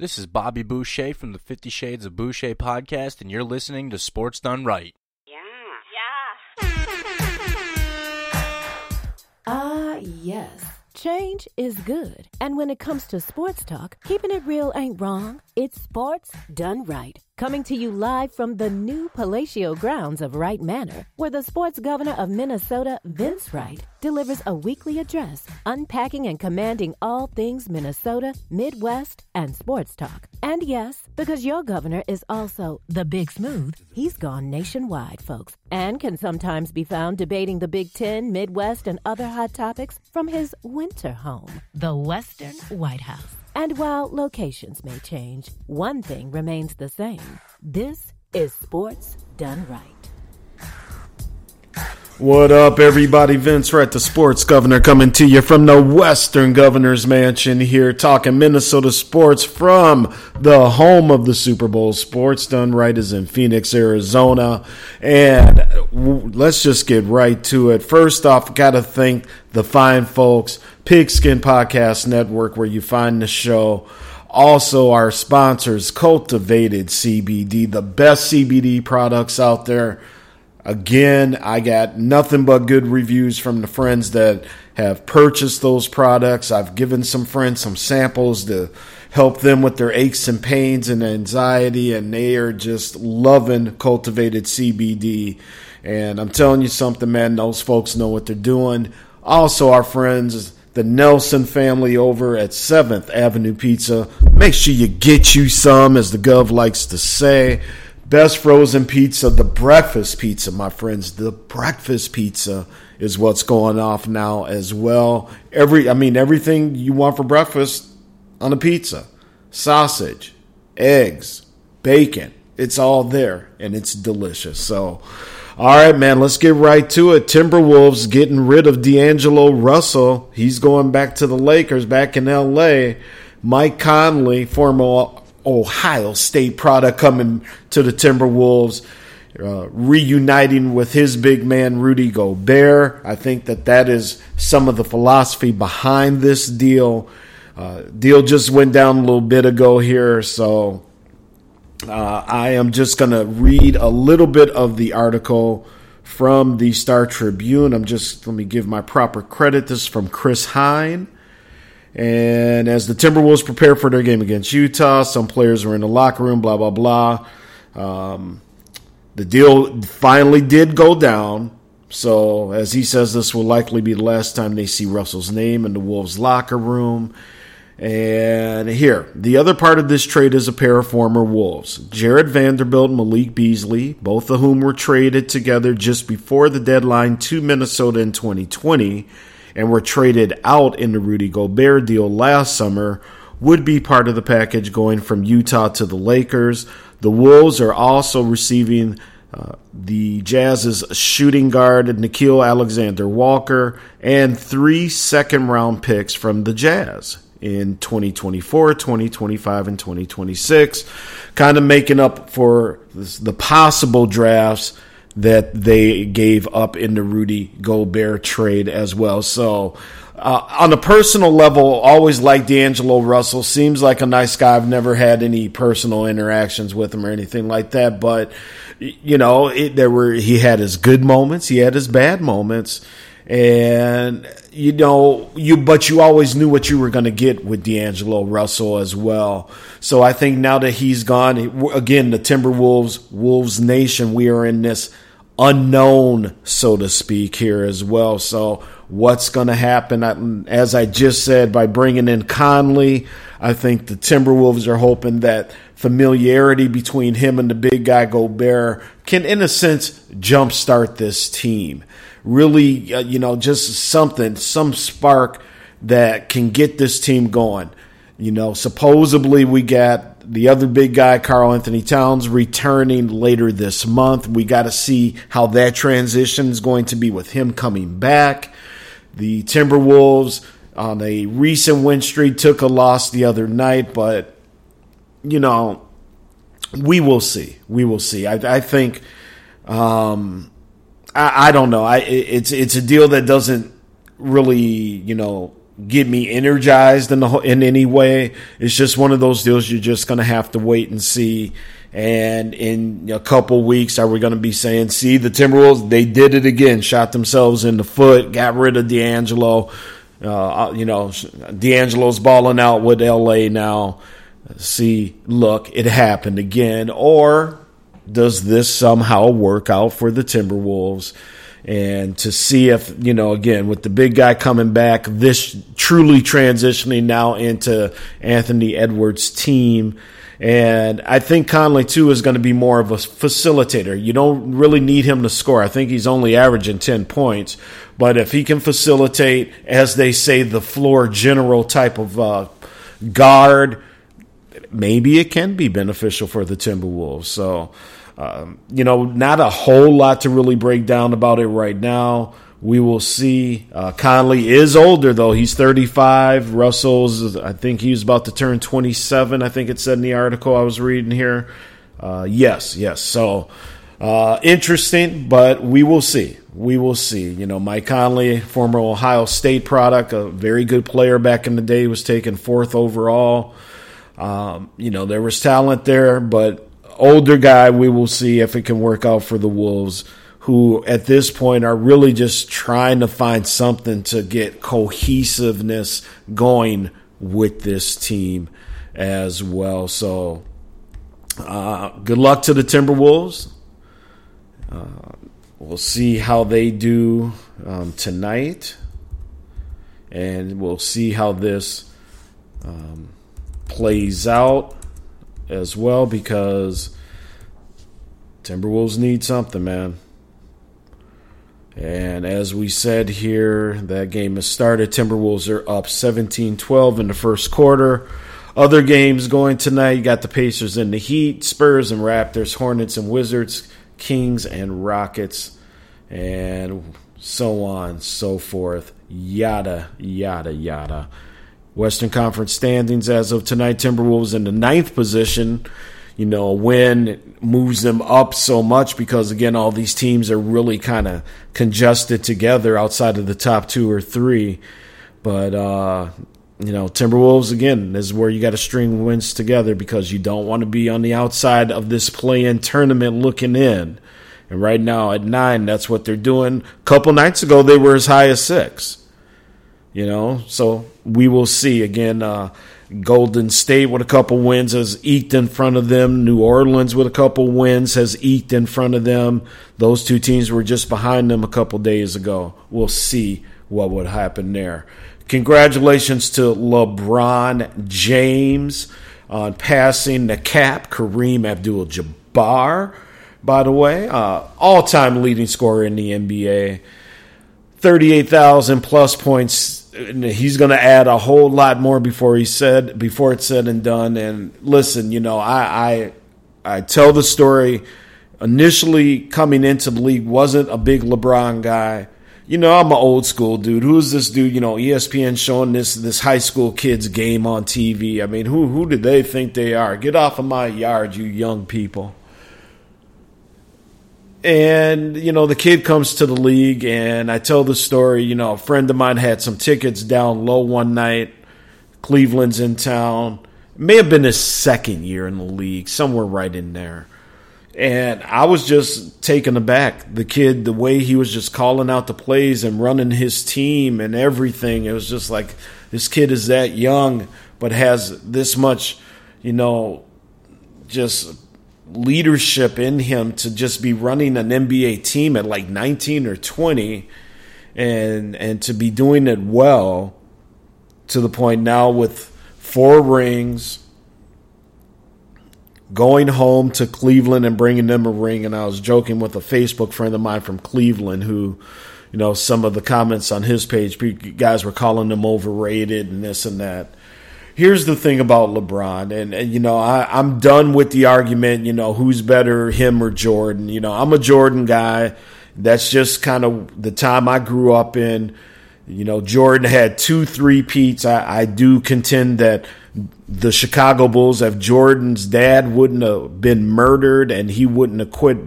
This is Bobby Boucher from the Fifty Shades of Boucher podcast, and you're listening to Sports Done Right. Yeah. Yeah. Ah, yes. Change is good. And when it comes to sports talk, keeping it real ain't wrong. It's sports done right. Coming to you live from the new palatial grounds of Wright Manor, where the sports governor of Minnesota, Vince Wright, delivers a weekly address unpacking and commanding all things Minnesota, Midwest, and sports talk. And yes, because your governor is also the Big Smooth, he's gone nationwide, folks, and can sometimes be found debating the Big Ten, Midwest, and other hot topics from his winter home, the Western White House. And while locations may change, one thing remains the same. This is sports done right. What up, everybody? Vince Wright, the sports governor, coming to you from the Western Governor's Mansion here, talking Minnesota sports from the home of the Super Bowl. Sports Done Right is in Phoenix, Arizona. And let's just get right to it. First off, got to thank the fine folks, Pigskin Podcast Network, where you find the show. Also, our sponsors, Cultivated CBD, the best CBD products out there. Again, I got nothing but good reviews from the friends that have purchased those products. I've given some friends some samples to help them with their aches and pains and anxiety, and they are just loving cultivated CBD. And I'm telling you something, man, those folks know what they're doing. Also, our friends, the Nelson family over at 7th Avenue Pizza. Make sure you get you some, as the Gov likes to say. Best frozen pizza, the breakfast pizza, my friends. The breakfast pizza is what's going off now as well. Every, I mean, everything you want for breakfast on a pizza sausage, eggs, bacon. It's all there and it's delicious. So, all right, man, let's get right to it. Timberwolves getting rid of D'Angelo Russell. He's going back to the Lakers back in LA. Mike Conley, former Ohio State product, coming to the Timberwolves. Uh, reuniting with his big man Rudy Gobert. I think that that is some of the philosophy behind this deal. Uh, deal just went down a little bit ago here, so uh, I am just going to read a little bit of the article from the Star Tribune. I'm just let me give my proper credit. This is from Chris Hine. And as the Timberwolves prepare for their game against Utah, some players were in the locker room, blah, blah, blah. Um, the deal finally did go down. So, as he says, this will likely be the last time they see Russell's name in the Wolves' locker room. And here, the other part of this trade is a pair of former Wolves Jared Vanderbilt and Malik Beasley, both of whom were traded together just before the deadline to Minnesota in 2020 and were traded out in the Rudy Gobert deal last summer, would be part of the package going from Utah to the Lakers. The Wolves are also receiving uh, the Jazz's shooting guard Nickeil Alexander Walker and three second round picks from the Jazz in 2024, 2025, and 2026, kind of making up for the possible drafts that they gave up in the Rudy Gobert trade as well. So, uh, on a personal level, always like D'Angelo Russell. Seems like a nice guy. I've never had any personal interactions with him or anything like that. But you know, it, there were he had his good moments, he had his bad moments, and you know you. But you always knew what you were going to get with D'Angelo Russell as well. So I think now that he's gone, again, the Timberwolves, Wolves Nation, we are in this unknown, so to speak, here as well. So, what's going to happen? As I just said, by bringing in Conley, I think the Timberwolves are hoping that familiarity between him and the big guy Gobert can, in a sense, jumpstart this team. Really, uh, you know, just something, some spark that can get this team going. You know, supposedly we got the other big guy, Karl-Anthony Towns, returning later this month. We got to see how that transition is going to be with him coming back. The Timberwolves on a recent win streak took a loss the other night, but you know, we will see. We will see. I, I think. Um, I, I, don't know. I it's it's a deal that doesn't really you know get me energized in the in any way. It's just one of those deals you're just to have to wait and see. And in a couple weeks, are we going to be saying, "See, the Timberwolves, they did it again, shot themselves in the foot, got rid of D'Angelo." Uh, you know, D'Angelo's balling out with LA now. See, look, it happened again. Or does this somehow work out for the Timberwolves? and to see if you know again with the big guy coming back this truly transitioning now into Anthony Edwards team and I think Conley too is going to be more of a facilitator. You don't really need him to score. I think he's only averaging 10 points, but if he can facilitate as they say the floor general type of uh, guard, maybe it can be beneficial for the Timberwolves. So um, you know, not a whole lot to really break down about it right now. We will see. Uh, Conley is older though; he's 35. Russell's, I think he's about to turn 27. I think it said in the article I was reading here. Uh, yes, yes. So uh, interesting, but we will see. We will see. You know, Mike Conley, former Ohio State product, a very good player back in the day, was taken fourth overall. Um, you know, there was talent there, but older guy, we will see if it can work out for the Wolves, who at this point are really just trying to find something to get cohesiveness going with this team as well. So, uh, good luck to the Timberwolves. Uh, we'll see how they do um, tonight, and we'll see how this um, plays out as well because Timberwolves need something, man. And as we said here, that game has started. Timberwolves are up 17 12 in the first quarter. Other games going tonight, you got the Pacers and the Heat, Spurs and Raptors, Hornets and Wizards, Kings and Rockets, and so on, so forth. Yada, yada, yada. Western Conference standings as of tonight. Timberwolves in the ninth position. You know, a win moves them up so much because, again, all these teams are really kind of congested together outside of the top two or three. But, uh, you know, Timberwolves, again, is where you got to string wins together because you don't want to be on the outside of this play in tournament looking in. And right now at nine, that's what they're doing. A couple nights ago, they were as high as six. You know, so we will see again. Uh, Golden State with a couple wins has eked in front of them. New Orleans with a couple wins has eked in front of them. Those two teams were just behind them a couple days ago. We'll see what would happen there. Congratulations to LeBron James on passing the cap, Kareem Abdul Jabbar, by the way, uh, all time leading scorer in the NBA. 38,000 plus points he's going to add a whole lot more before he said before it's said and done. And listen, you know, I I, I tell the story. Initially, coming into the league, wasn't a big LeBron guy. You know, I'm an old school dude. Who's this dude? You know, ESPN showing this this high school kids game on TV. I mean, who who do they think they are? Get off of my yard, you young people and you know the kid comes to the league and i tell the story you know a friend of mine had some tickets down low one night. Cleveland's in town. May have been his second year in the league somewhere right in there. And i was just taken aback. The kid the way he was just calling out the plays and running his team and everything it was just like this kid is that young but has this much you know just leadership in him to just be running an NBA team at like 19 or 20 and and to be doing it well to the point now with four rings going home to Cleveland and bringing them a ring. And I was joking with a Facebook friend of mine from Cleveland who you know some of the comments on his page guys were calling him overrated and this and that here's the thing about LeBron, and, and you know, I, I'm done with the argument, you know, who's better, him or Jordan. You know, I'm a Jordan guy. That's just kind of the time I grew up in. You know, Jordan had two three peats. I, I do contend that the Chicago Bulls, if Jordan's dad wouldn't have been murdered and he wouldn't have quit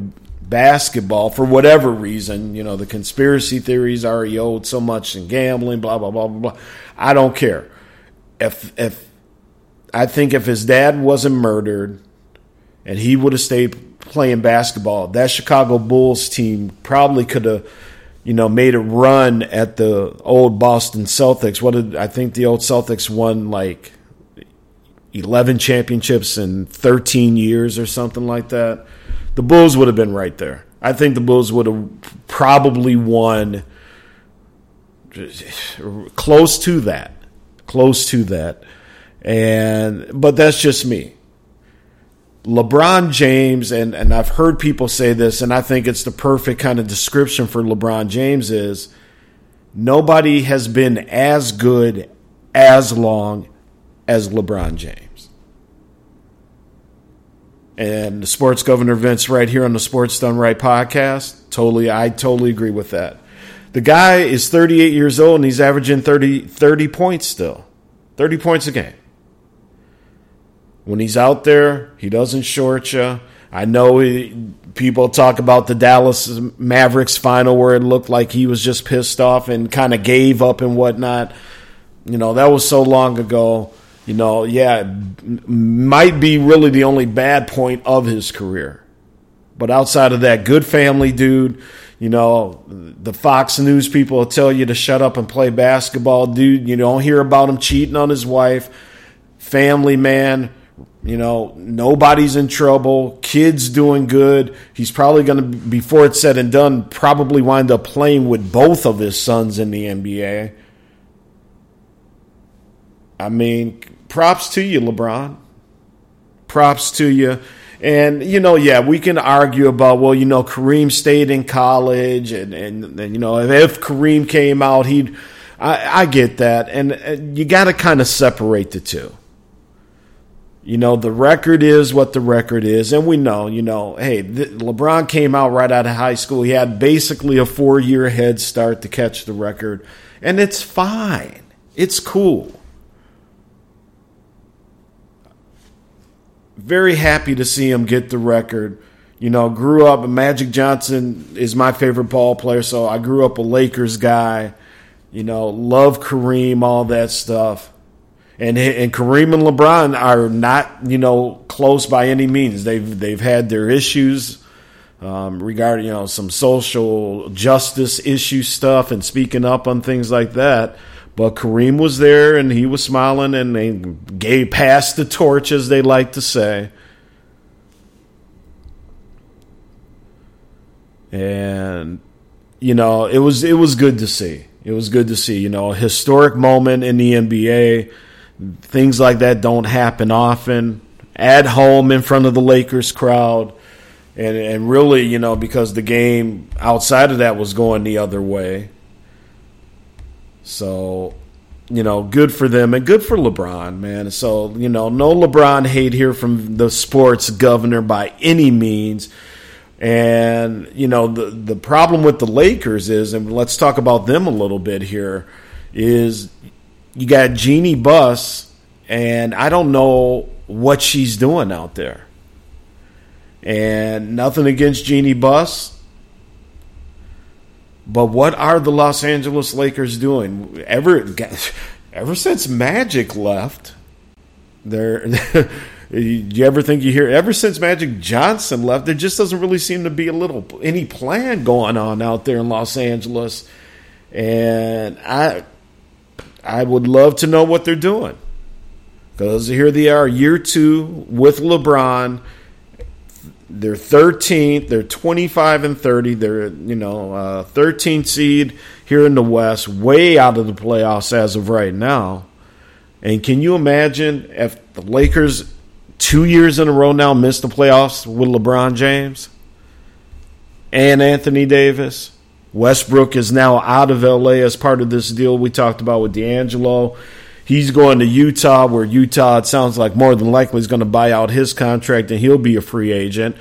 basketball for whatever reason. You know, the conspiracy theories are he owed so much in gambling, blah blah blah blah blah. I don't care. If if I think if his dad wasn't murdered and he would have stayed playing basketball, that Chicago Bulls team probably could have, you know, made a run at the old Boston Celtics. What did I think the old Celtics won like 11 championships in 13 years or something like that? The Bulls would have been right there. I think the Bulls would have probably won close to that. Close to that. And but that's just me. LeBron James, and, and I've heard people say this, and I think it's the perfect kind of description for LeBron James is nobody has been as good as long as LeBron James. And the sports governor Vince right here on the Sports Done Right podcast, totally, I totally agree with that. The guy is 38 years old and he's averaging 30, 30 points still. 30 points a game. When he's out there, he doesn't short you. I know he, people talk about the Dallas Mavericks final where it looked like he was just pissed off and kind of gave up and whatnot. You know, that was so long ago. You know, yeah, might be really the only bad point of his career. But outside of that, good family dude. You know, the Fox News people will tell you to shut up and play basketball, dude. You don't hear about him cheating on his wife. Family man you know, nobody's in trouble. Kids doing good. He's probably going to, before it's said and done, probably wind up playing with both of his sons in the NBA. I mean, props to you, LeBron. Props to you. And, you know, yeah, we can argue about, well, you know, Kareem stayed in college, and, and, and you know, if Kareem came out, he'd. I, I get that. And, and you got to kind of separate the two you know, the record is what the record is. And we know, you know, hey, the, LeBron came out right out of high school. He had basically a four year head start to catch the record. And it's fine, it's cool. Very happy to see him get the record. You know, grew up, Magic Johnson is my favorite ball player, so I grew up a Lakers guy. You know, love Kareem, all that stuff and and Kareem and LeBron are not you know close by any means. They've they've had their issues um, regarding you know some social justice issue stuff and speaking up on things like that. But Kareem was there and he was smiling and they gave passed the torch, as they like to say. And you know it was it was good to see. It was good to see. You know, a historic moment in the NBA Things like that don't happen often. At home in front of the Lakers crowd. And, and really, you know, because the game outside of that was going the other way. So, you know, good for them and good for LeBron, man. So, you know, no LeBron hate here from the sports governor by any means. And, you know, the the problem with the Lakers is, and let's talk about them a little bit here, is you got Jeanie Buss, and I don't know what she's doing out there. And nothing against Jeanie Buss. But what are the Los Angeles Lakers doing? Ever ever since Magic left, there you ever think you hear ever since Magic Johnson left, there just doesn't really seem to be a little any plan going on out there in Los Angeles. And I I would love to know what they're doing. Because here they are, year two with LeBron. They're 13th. They're 25 and 30. They're, you know, uh, 13th seed here in the West, way out of the playoffs as of right now. And can you imagine if the Lakers two years in a row now missed the playoffs with LeBron James and Anthony Davis? Westbrook is now out of LA as part of this deal we talked about with D'Angelo. He's going to Utah, where Utah, it sounds like more than likely, is going to buy out his contract and he'll be a free agent.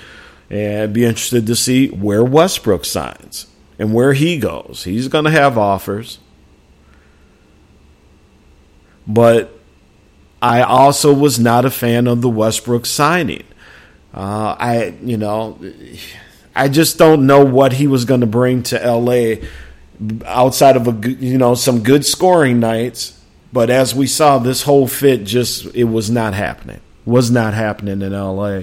And be interested to see where Westbrook signs and where he goes. He's going to have offers. But I also was not a fan of the Westbrook signing. Uh, I, you know, I just don't know what he was going to bring to LA outside of a you know some good scoring nights. But as we saw, this whole fit just it was not happening. Was not happening in LA,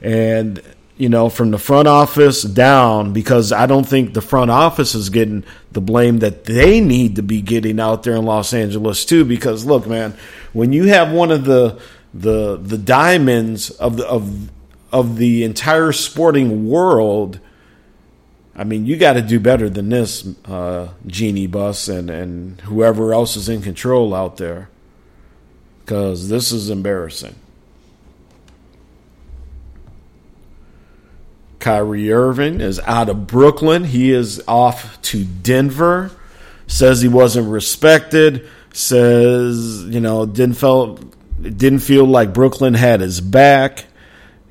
and you know from the front office down because I don't think the front office is getting the blame that they need to be getting out there in Los Angeles too. Because look, man, when you have one of the the the diamonds of the of of the entire sporting world I mean, you got to do better than this, uh, Jeanie Buss and, and whoever else is in control out there. Because this is embarrassing. Kyrie Irving is out of Brooklyn. He is off to Denver. Says he wasn't respected. Says, you know, didn't felt didn't feel like Brooklyn had his back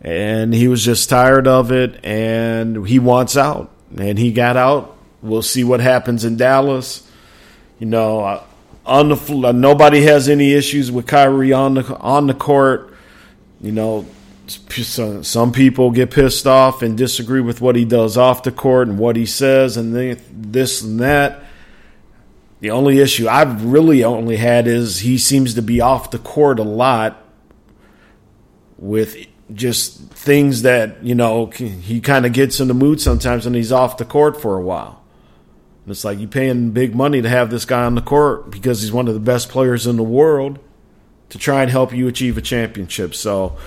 and he was just tired of it and he wants out and he got out. We'll see what happens in Dallas. You know, on the uh, nobody has any issues with Kyrie on the on the court. You know, some people get pissed off and disagree with what he does off the court and what he says and this and that. The only issue I've really only had is he seems to be off the court a lot with just things that you know he kind of gets in the mood sometimes when he's off the court for a while. And it's like you paying big money to have this guy on the court because he's one of the best players in the world to try and help you achieve a championship. So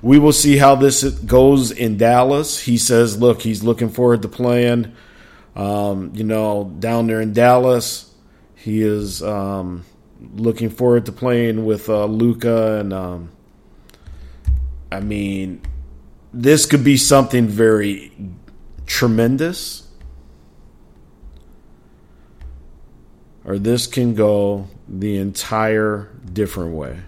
we will see how this goes in Dallas. He says, look, he's looking forward to playing. Um, you know, down there in Dallas, he is um, looking forward to playing with uh, Luka and. Um, I mean, this could be something very tremendous, or this can go the entire different way.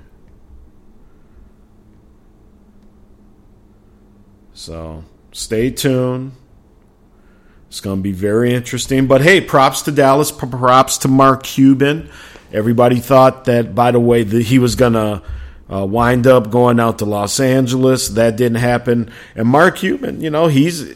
So stay tuned. It's going to be very interesting. But hey, props to Dallas, props to Mark Cuban. Everybody thought that, by the way, that he was going to uh, wind up going out to Los Angeles. That didn't happen. And Mark Cuban, you know, he's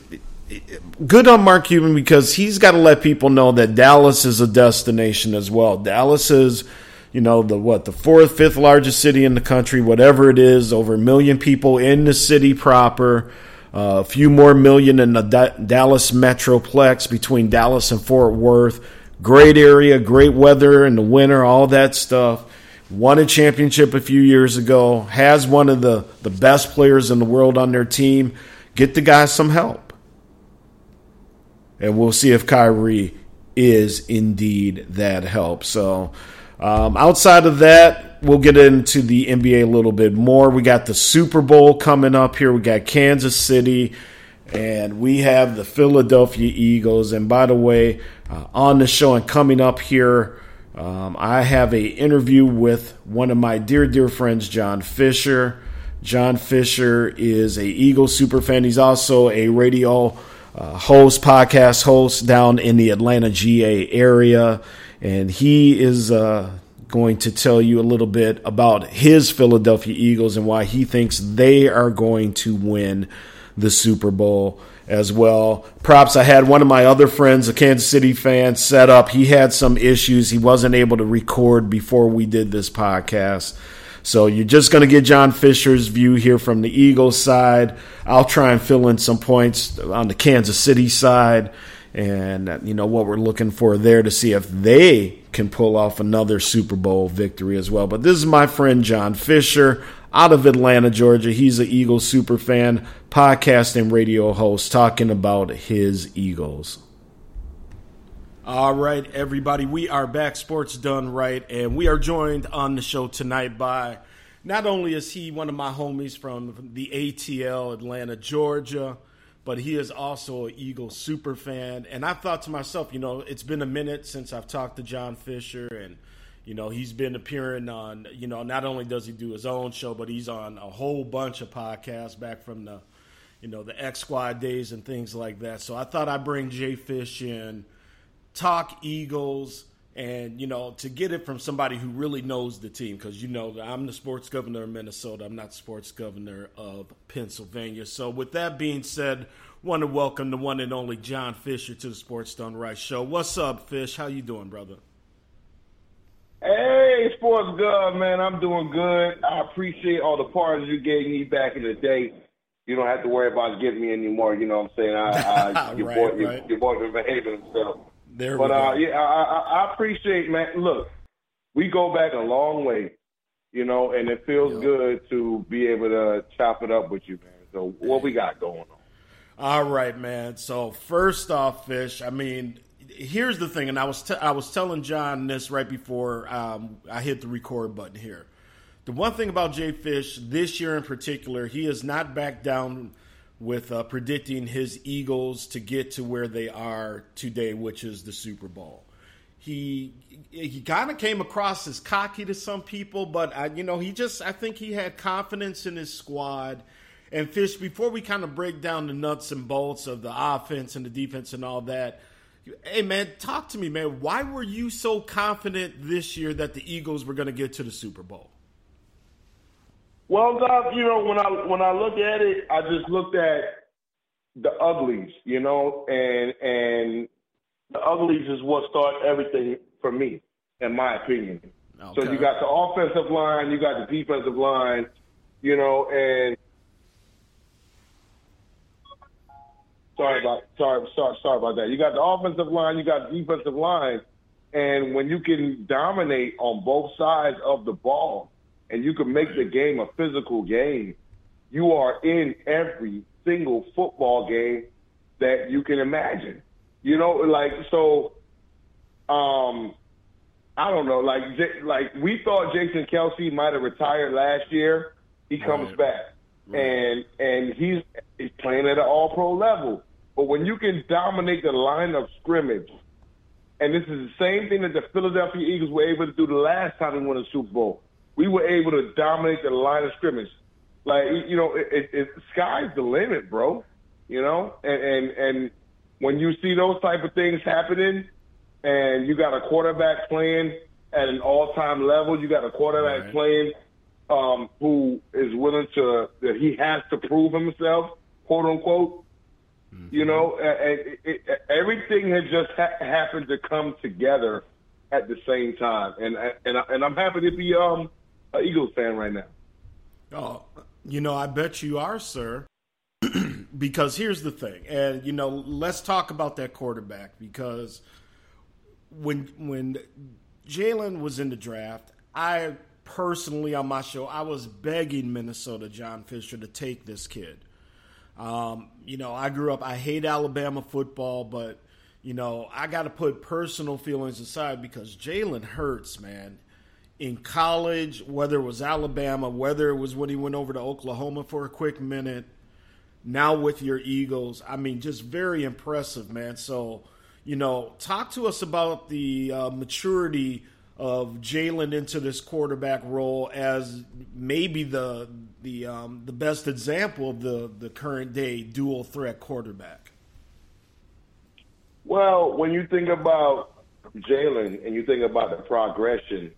good on Mark Cuban because he's got to let people know that Dallas is a destination as well. Dallas is, you know, the what the fourth, fifth largest city in the country, whatever it is, over a million people in the city proper. Uh, a few more million in the D- Dallas Metroplex between Dallas and Fort Worth. Great area, great weather in the winter, all that stuff won a championship a few years ago, has one of the, the best players in the world on their team. Get the guy some help. And we'll see if Kyrie is indeed that help. So, um, outside of that, we'll get into the NBA a little bit more. We got the Super Bowl coming up here. We got Kansas City, and we have the Philadelphia Eagles. And by the way, uh, on the show and coming up here um, I have a interview with one of my dear, dear friends, John Fisher. John Fisher is a Eagle super fan. He's also a radio uh, host, podcast host down in the Atlanta GA area, and he is uh, going to tell you a little bit about his Philadelphia Eagles and why he thinks they are going to win the Super Bowl as well. Props, I had one of my other friends, a Kansas City fan, set up. He had some issues. He wasn't able to record before we did this podcast. So you're just going to get John Fisher's view here from the Eagles side. I'll try and fill in some points on the Kansas City side and uh, you know what we're looking for there to see if they can pull off another Super Bowl victory as well. But this is my friend John Fisher out of Atlanta, Georgia. He's an Eagles super fan, podcast and radio host, talking about his Eagles. All right, everybody, we are back. Sports done right, and we are joined on the show tonight by. Not only is he one of my homies from the ATL, Atlanta, Georgia, but he is also an Eagles super fan. And I thought to myself, you know, it's been a minute since I've talked to John Fisher and – you know, he's been appearing on, you know, not only does he do his own show, but he's on a whole bunch of podcasts back from the, you know, the X Squad days and things like that. So I thought I'd bring Jay Fish in, talk Eagles, And, you know, to get it from somebody who really knows the team, because, you know, I'm the sports governor of Minnesota. I'm not sports governor of Pennsylvania. So, with that being said, want to welcome the one and only John Fisher to the Sports Done Right show. What's up, Fish? How you doing, brother? Hey, Sports Gov, man, I'm doing good. I appreciate all the parts you gave me back in the day. You don't have to worry about giving me anymore. You know what I'm saying? I, I, your, right, boy, right. your, your boy been behaving himself. There But we uh, yeah, I, I, I appreciate, man. Look, we go back a long way, you know, and it feels Yep. good to be able to chop it up with you, man. So what we got going on? All right, man. So first off, Fish. I mean, here's the thing, and I was I was telling John this right before um, I hit the record button here. The one thing about Jay Fish this year in particular, he has not backed down with uh, predicting his Eagles to get to where they are today, which is the Super Bowl. He he kind of came across as cocky to some people, but I, you know he just I think he had confidence in his squad. And Fish, before we kind of break down the nuts and bolts of the offense and the defense and all that, hey man, talk to me, man. Why were you so confident this year that the Eagles were going to get to the Super Bowl? Well, Doc, you know, when I when I look at it, I just looked at the uglies, you know, and and the uglies is what started everything for me, in my opinion. So you got the offensive line, you got the defensive line, you know, and sorry about sorry sorry sorry about that. You got the offensive line, you got the defensive line, and when you can dominate on both sides of the ball, and you can make the game a physical game, you are in every single football game that you can imagine. You know, like so. Um, I don't know. Like, J- like we thought Jason Kelce might have retired last year. He comes Right. back, and and he's he's playing at an All Pro level. But when you can dominate the line of scrimmage, and this is the same thing that the Philadelphia Eagles were able to do the last time we won a Super Bowl. We were able to dominate the line of scrimmage. Like you know, it, it, it sky's the limit, bro. You know, and and and when you see those type of things happening, and you got a quarterback playing at an all-time level, you got a quarterback Right. playing um, who is willing to that he has to prove himself, quote unquote. You know, and it, it, everything has just ha- happened to come together at the same time, and and and I'm happy to be um an Eagles fan right now. Oh, you know, I bet you are, sir. because here's the thing, and you know, let's talk about that quarterback because when when Jalen was in the draft, I personally on my show I was begging Minnesota John Fisher to take this kid. Um, you know, I grew up. I hate Alabama football, but you know, I got to put personal feelings aside because Jalen Hurts, man, in college, whether it was Alabama, whether it was when he went over to Oklahoma for a quick minute, now with your Eagles, I mean, just very impressive, man. So, you know, talk to us about the uh, maturity of Jalen into this quarterback role as maybe the the um, the best example of the the current day dual threat quarterback. Well, when you think about Jalen and you think about the progression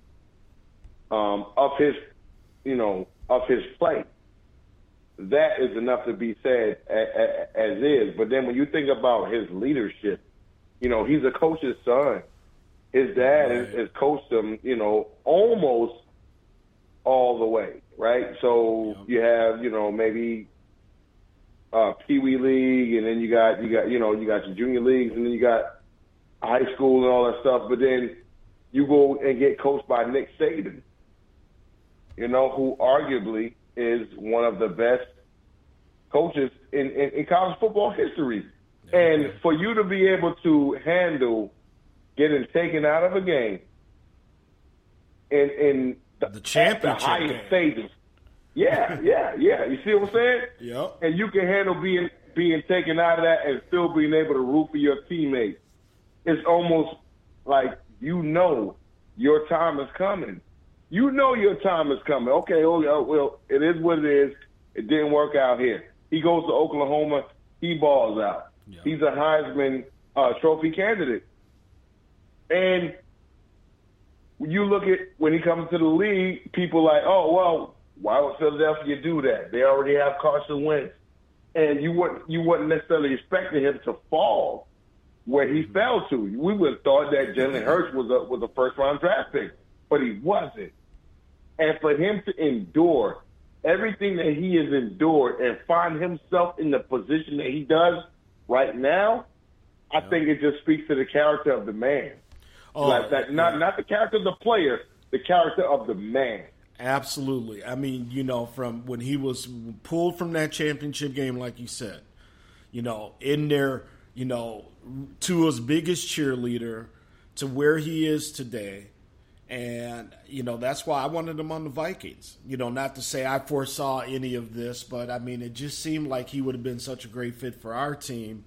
um, of his, you know, of his play, that is enough to be said a- a- as is. But then when you think about his leadership, you know, he's a coach's son. His dad has, Right. has coached him, you know, almost all the way, right? So Yep. you have, you know, maybe uh, Pee Wee League, and then you got you got you know you got your junior leagues, and then you got high school and all that stuff. But then you go and get coached by Nick Saban, you know, who arguably is one of the best coaches in, in, in college football history. And for you to be able to handle getting taken out of a game in in the, The championship the highest game. stages. Yeah, yeah, yeah. You see what I'm saying? Yep. and you can handle being being taken out of that and still being able to root for your teammates. It's almost like you know your time is coming. You know your time is coming. Okay, oh well, it is what it is. It didn't work out here. He goes to Oklahoma. He balls out. Yeah. He's a Heisman uh, Trophy candidate. And you look at when he comes to the league, people like, oh well, why would Philadelphia do that? They already have Carson Wentz, and you wouldn't you wouldn't necessarily expecting him to fall where he mm-hmm. fell to. We would have thought that Jalen Hurts was a was a first round draft pick, but he wasn't. And for him to endure everything that he has endured and find himself in the position that he does right now, I think it just speaks to the character of the man. Oh, like that, not not the character of the player, the character of the man. Absolutely. I mean, you know, from when he was pulled from that championship game, like you said, you know, in there, you know, Tua's biggest cheerleader to where he is today. And, you know, that's why I wanted him on the Vikings. You know, not to say I foresaw any of this, but I mean, it just seemed like he would have been such a great fit for our team.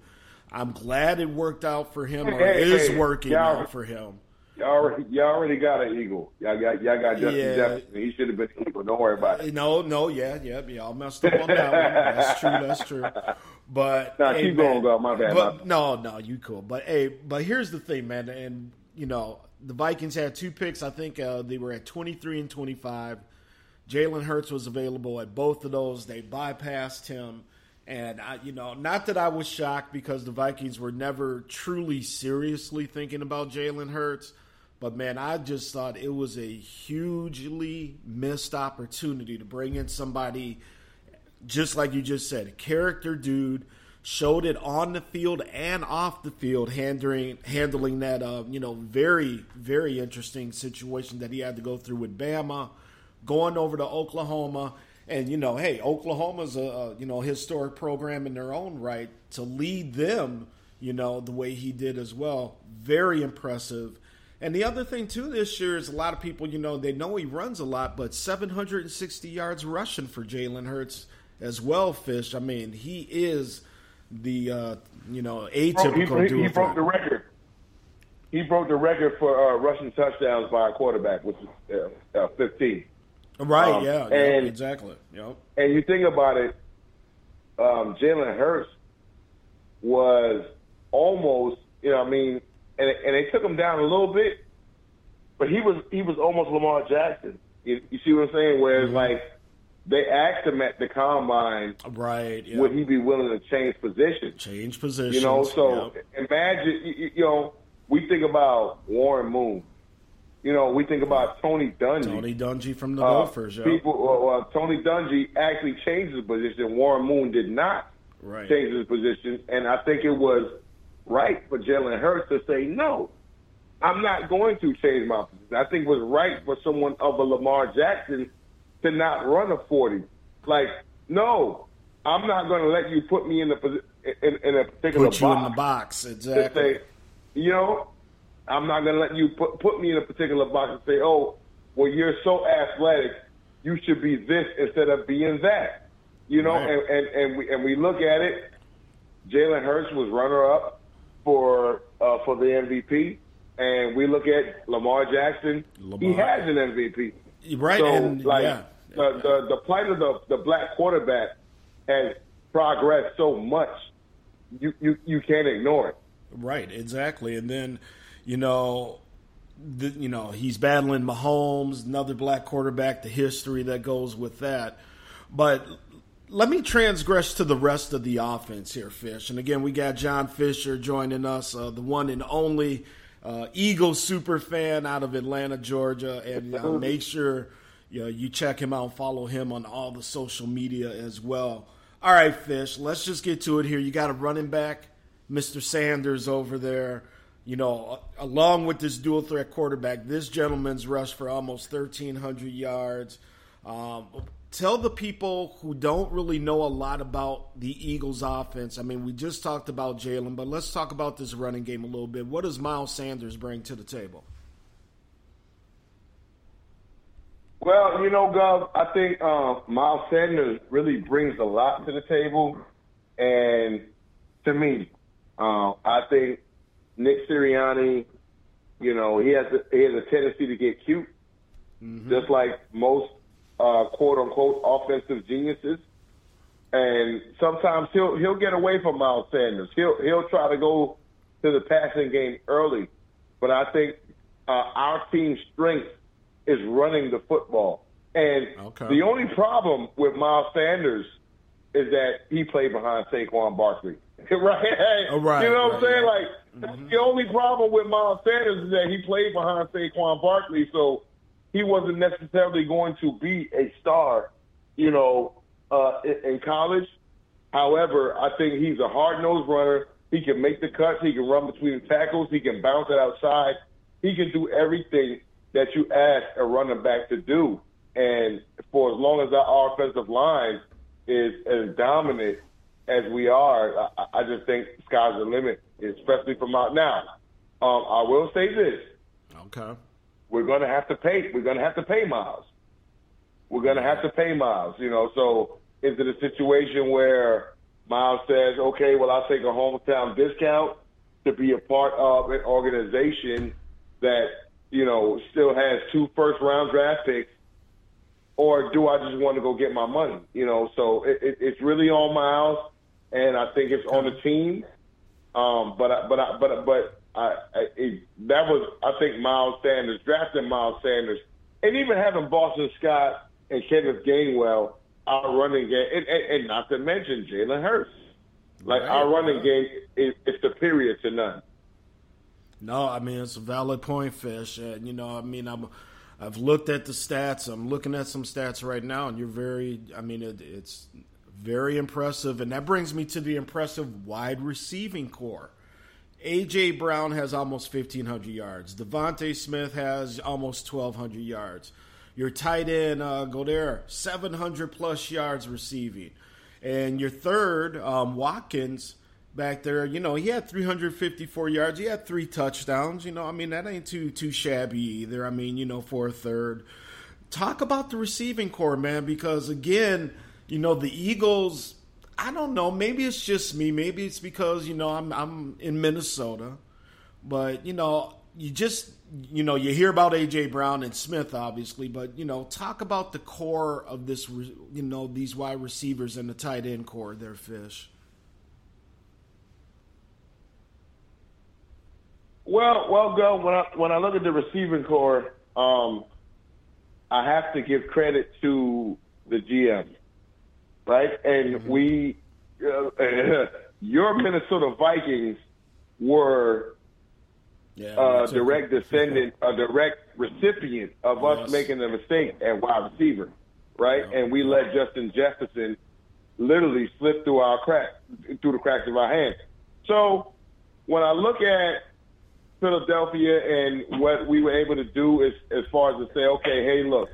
I'm glad it worked out for him or hey, is hey, working out for him. Y'all already, y'all already got an eagle. Y'all got, y'all got Justin yeah. Jefferson. He should have been eagle. Don't worry about it. No, no, yeah, yeah, y'all messed up on that one. That's true. That's true. But nah, hey, keep man, going, go. My bad. But, my bad. No, no, you cool. But hey, but here's the thing, man. And you know, the Vikings had two picks. I think uh, they were at 23 and 25. Jalen Hurts was available at both of those. They bypassed him. And I, you know, not that I was shocked because the Vikings were never truly seriously thinking about Jalen Hurts. But man, I just thought it was a hugely missed opportunity to bring in somebody, just like you just said, character dude, showed it on the field and off the field, handling handling that uh, you know very very interesting situation that he had to go through with Bama, going over to Oklahoma, and you know, hey, Oklahoma's a, a you know historic program in their own right to lead them, you know, the way he did as well, very impressive and the other thing too this year is a lot of people, you know, they know he runs a lot, but 760 yards rushing for Jalen Hurts as well. Fish, I mean, he is the uh, you know atypical. He, he, he broke the record. He broke the record for uh, rushing touchdowns by a quarterback, which is uh, uh, 15. Right. Um, yeah. And yeah, exactly. Yep. And you think about it, um, Jalen Hurts was almost, you know, I mean, and and they took him down a little bit, but he was he was almost Lamar Jackson. You, you see what I'm saying? Whereas mm-hmm. like they asked him at the combine, right? Yep. Would he be willing to change position? Change position. You know, so yep. imagine you, you know we think about Warren Moon. You know, we think about Tony Dungy. Tony Dungy from the uh, Gophers. People, well, Tony Dungy actually changed his position. Warren Moon did not right. change his position, and I think it was right for Jalen Hurts to say, no, I'm not going to change my position. I think it was right for someone of a Lamar Jackson to not run a 40. Like, no, I'm not going to let you put me in the in, in a particular put you box. in the box, exactly. Say, you know, I'm not going to let you put put me in a particular box and say, oh, well, you're so athletic, you should be this instead of being that. You know, right. and, and and we and we look at it. Jalen Hurts was runner up for uh, for the MVP, and we look at Lamar Jackson. Lamar. He has an MVP, right? So, and, like yeah. the, the the plight of the the black quarterback has progressed so much, you you you can't ignore it. Right, exactly, and then you know. The, you know he's battling Mahomes, another black quarterback. The history that goes with that, but let me transgress to the rest of the offense here, Fish. And again, we got John Fisher joining us, uh, the one and only uh, Eagle super fan out of Atlanta, Georgia. And uh, make sure you, know, you check him out, follow him on all the social media as well. All right, Fish, let's just get to it here. You got a running back, Mr. Sanders over there. You know, along with this dual threat quarterback, this gentleman's rushed for almost 1,300 yards. Um, tell the people who don't really know a lot about the Eagles offense. I mean, we just talked about Jalen, but let's talk about this running game a little bit. What does Miles Sanders bring to the table? Well, you know, Gov, I think uh, Miles Sanders really brings a lot to the table. And to me, uh, I think Nick Sirianni, you know, he has a, he has a tendency to get cute, mm-hmm. just like most uh, quote unquote offensive geniuses. And sometimes he'll he'll get away from Miles Sanders. He'll he'll try to go to the passing game early. But I think uh, our team's strength is running the football. And Okay. the only problem with Miles Sanders is that he played behind Saquon Barkley. right? Oh, right, You know what I'm saying? yeah. Like, that's the only problem with Miles Sanders is that he played behind Saquon Barkley, so he wasn't necessarily going to be a star, you know, uh, in, in college. However, I think he's a hard-nosed runner. He can make the cuts. He can run between the tackles. He can bounce it outside. He can do everything that you ask a running back to do. And for as long as our offensive line is as dominant as we are, I, I just think sky's the limit, especially from out now. Um, I will say this: Okay. we're going to have to pay. We're going to have to pay Miles. We're going to have to pay Miles. You know, so is it a situation where Miles says, "Okay, well, I'll take a hometown discount to be a part of an organization that you know still has two first round draft picks," or do I just want to go get my money? You know, so it, it, it's really on Miles, and I think it's on the team. Um, but I, but I, but but I, I it, that was I think Miles Sanders drafting Miles Sanders, and even having Boston Scott and Kenneth Gainwell, our running game, and, and, and not to mention Jalen Hurts, like Right, our running game is, is superior to none. No, I mean it's a valid point, Fish. And you know, I mean, I'm, I've looked at the stats. I'm looking at some stats right now, and you're very. I mean, it, it's very impressive, and that brings me to the impressive wide receiving core. AJ Brown has almost 1,500 yards. DeVonta Smith has almost 1,200 yards. Your tight end, uh, Goedert, 700 plus yards receiving. And your third, um, Watkins, back there, you know, he had 354 yards. He had three touchdowns. You know, I mean, that ain't too too shabby either. I mean, you know, for a third. Talk about the receiving core, man, because again, you know, the Eagles. I don't know. Maybe it's just me. Maybe it's because you know I'm I'm in Minnesota, but you know you just you know you hear about AJ Brown and Smith obviously, but you know talk about the core of this you know these wide receivers and the tight end core. Their fish. Well, well, go when I when I look at the receiving core, um, I have to give credit to the GM, right? And we, uh, your Minnesota Vikings were Yeah, uh, direct descendant, a direct recipient of us making a mistake at wide receiver, right? Yeah. And we let Justin Jefferson literally slip through our crack, through the cracks of our hands. So when I look at Philadelphia and what we were able to do is, as far as to say, okay, hey, look,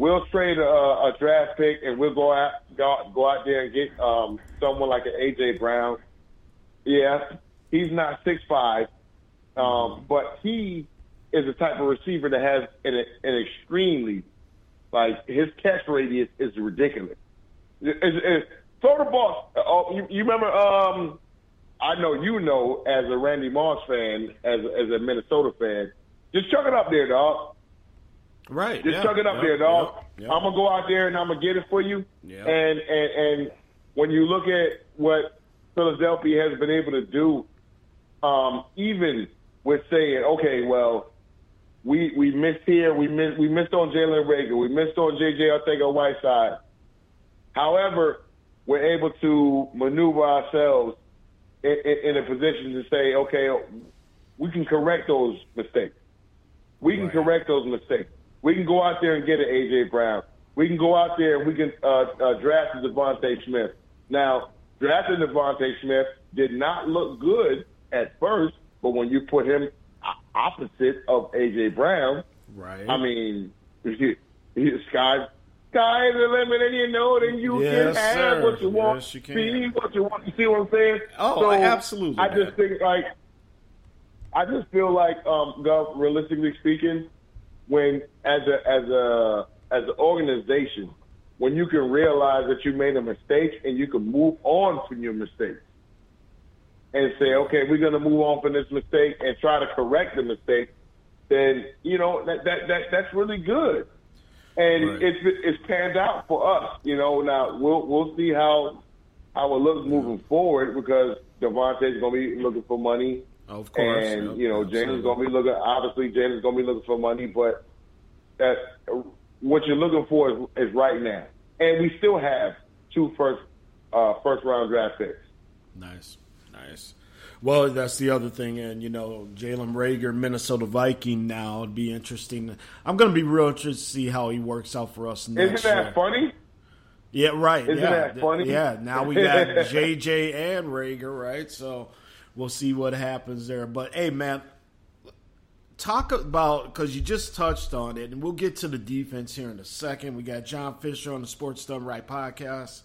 we'll trade a, a draft pick and we'll go out go, go out there and get um, someone like an AJ Brown. Yeah, he's not six five, um, but he is the type of receiver that has an, an extremely like his catch radius is ridiculous. It, it, throw the ball. Oh, you, you remember? Um, I know you know as a Randy Moss fan, as as a Minnesota fan. Just chuck it up there, dog. Right. Just yeah, chuck it up there, dog. I'm gonna go out there and I'm gonna get it for you. And and and when you look at what Philadelphia has been able to do, um, even with saying, okay, well, we we missed here, we missed we missed on Jalen Reagor, we missed on JJ Arcega-Whiteside. However, we're able to maneuver ourselves in, in, in a position to say, okay, we can correct those mistakes. We can Right. correct those mistakes. We can go out there and get an AJ Brown. We can go out there and we can uh, uh, draft a DeVonta Smith. Now, drafting DeVonta Smith did not look good at first, but when you put him opposite of AJ Brown, right. I mean, he, he, sky sky is the limit, and you know, then you Yes, can have sir. what you want. Yes, you can. See what you want. You see what I'm saying? Oh, absolutely, I man. just think like, I just feel like, um, Gov, realistically speaking, when as a as a as an organization, when you can realize that you made a mistake and you can move on from your mistake and say, okay, we're going to move on from this mistake and try to correct the mistake, then you know that that, that that's really good, and Right. it's it's panned out for us. You know, now we'll we'll see how how it looks moving forward because DeVonta's going to be looking for money. Of course. And yep, you know, Jalen's gonna be looking. Obviously, Jalen's gonna be looking for money, but that what you're looking for is, is right now. And we still have two first uh, first round draft picks. Nice, nice. Well, that's the other thing, and you know, Jalen Reagor, Minnesota Viking. Now it'd be interesting. I'm going to be real interested to see how he works out for us next Isn't that year. funny? Yeah, right. Isn't yeah, that funny? Yeah. Now we got JJ and Reagor, right? So we'll see what happens there. But hey, man, talk about because you just touched on it, and we'll get to the defense here in a second. We got John Fisher on the Sports Done Right podcast.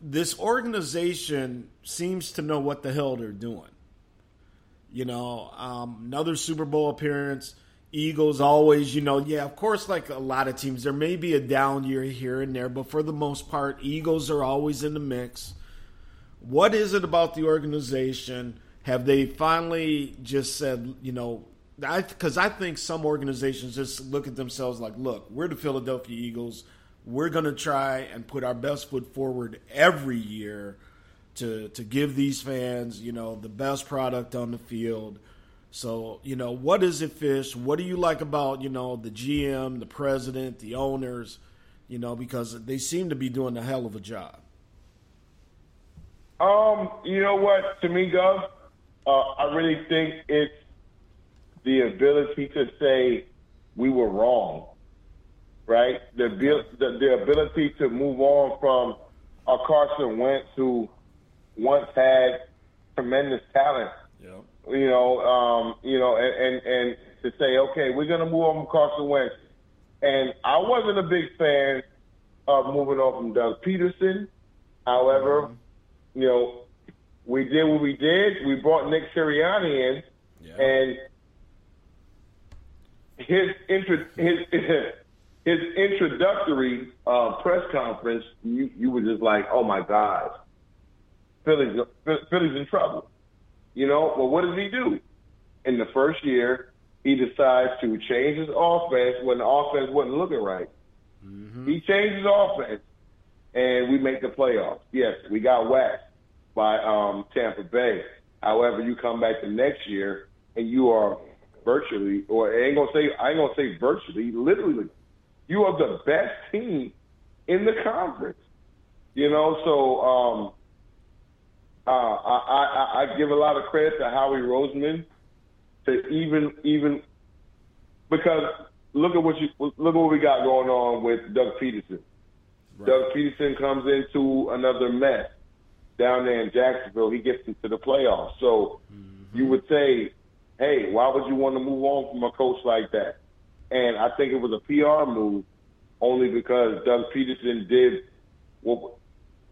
This organization seems to know what the hell they're doing. You know, um, another Super Bowl appearance. Eagles always, you know, yeah, of course, like a lot of teams, there may be a down year here and there, but for the most part, Eagles are always in the mix. What is it about the organization? Have they finally just said, you know, because I, I think some organizations just look at themselves like, look, we're the Philadelphia Eagles. We're going to try and put our best foot forward every year to to give these fans, you know, the best product on the field. So, you know, what is it, Fish? What do you like about, you know, the GM, the president, the owners, you know, because they seem to be doing a hell of a job. Um, you know what? To me, Gov, uh, I really think it's the ability to say we were wrong, right? The the, the ability to move on from a Carson Wentz who once had tremendous talent. Yeah. You know, um, you know, and, and and to say, okay, we're gonna move on from Carson Wentz. And I wasn't a big fan of moving on from Doug Pederson. However, mm-hmm. You know, we did what we did. We brought Nick Sirianni in, yeah. and his intro, his his introductory uh, press conference, you you were just like, oh my God, Philly's Philly's in trouble. You know, well, what does he do? In the first year, he decides to change his offense when the offense wasn't looking right. Mm-hmm. He changed his offense, and we make the playoffs. Yes, we got waxed by um, Tampa Bay. However, you come back the next year and you are virtually, or I ain't gonna say, I ain't gonna say virtually, literally, you are the best team in the conference. You know, so um, uh, I, I, I give a lot of credit to Howie Roseman to even even because look at what you look at what we got going on with Doug Pederson. Right. Doug Pederson comes into another mess down there in Jacksonville. He gets into the playoffs. So mm-hmm. you would say, hey, why would you want to move on from a coach like that? And I think it was a PR move only because Doug Pederson did well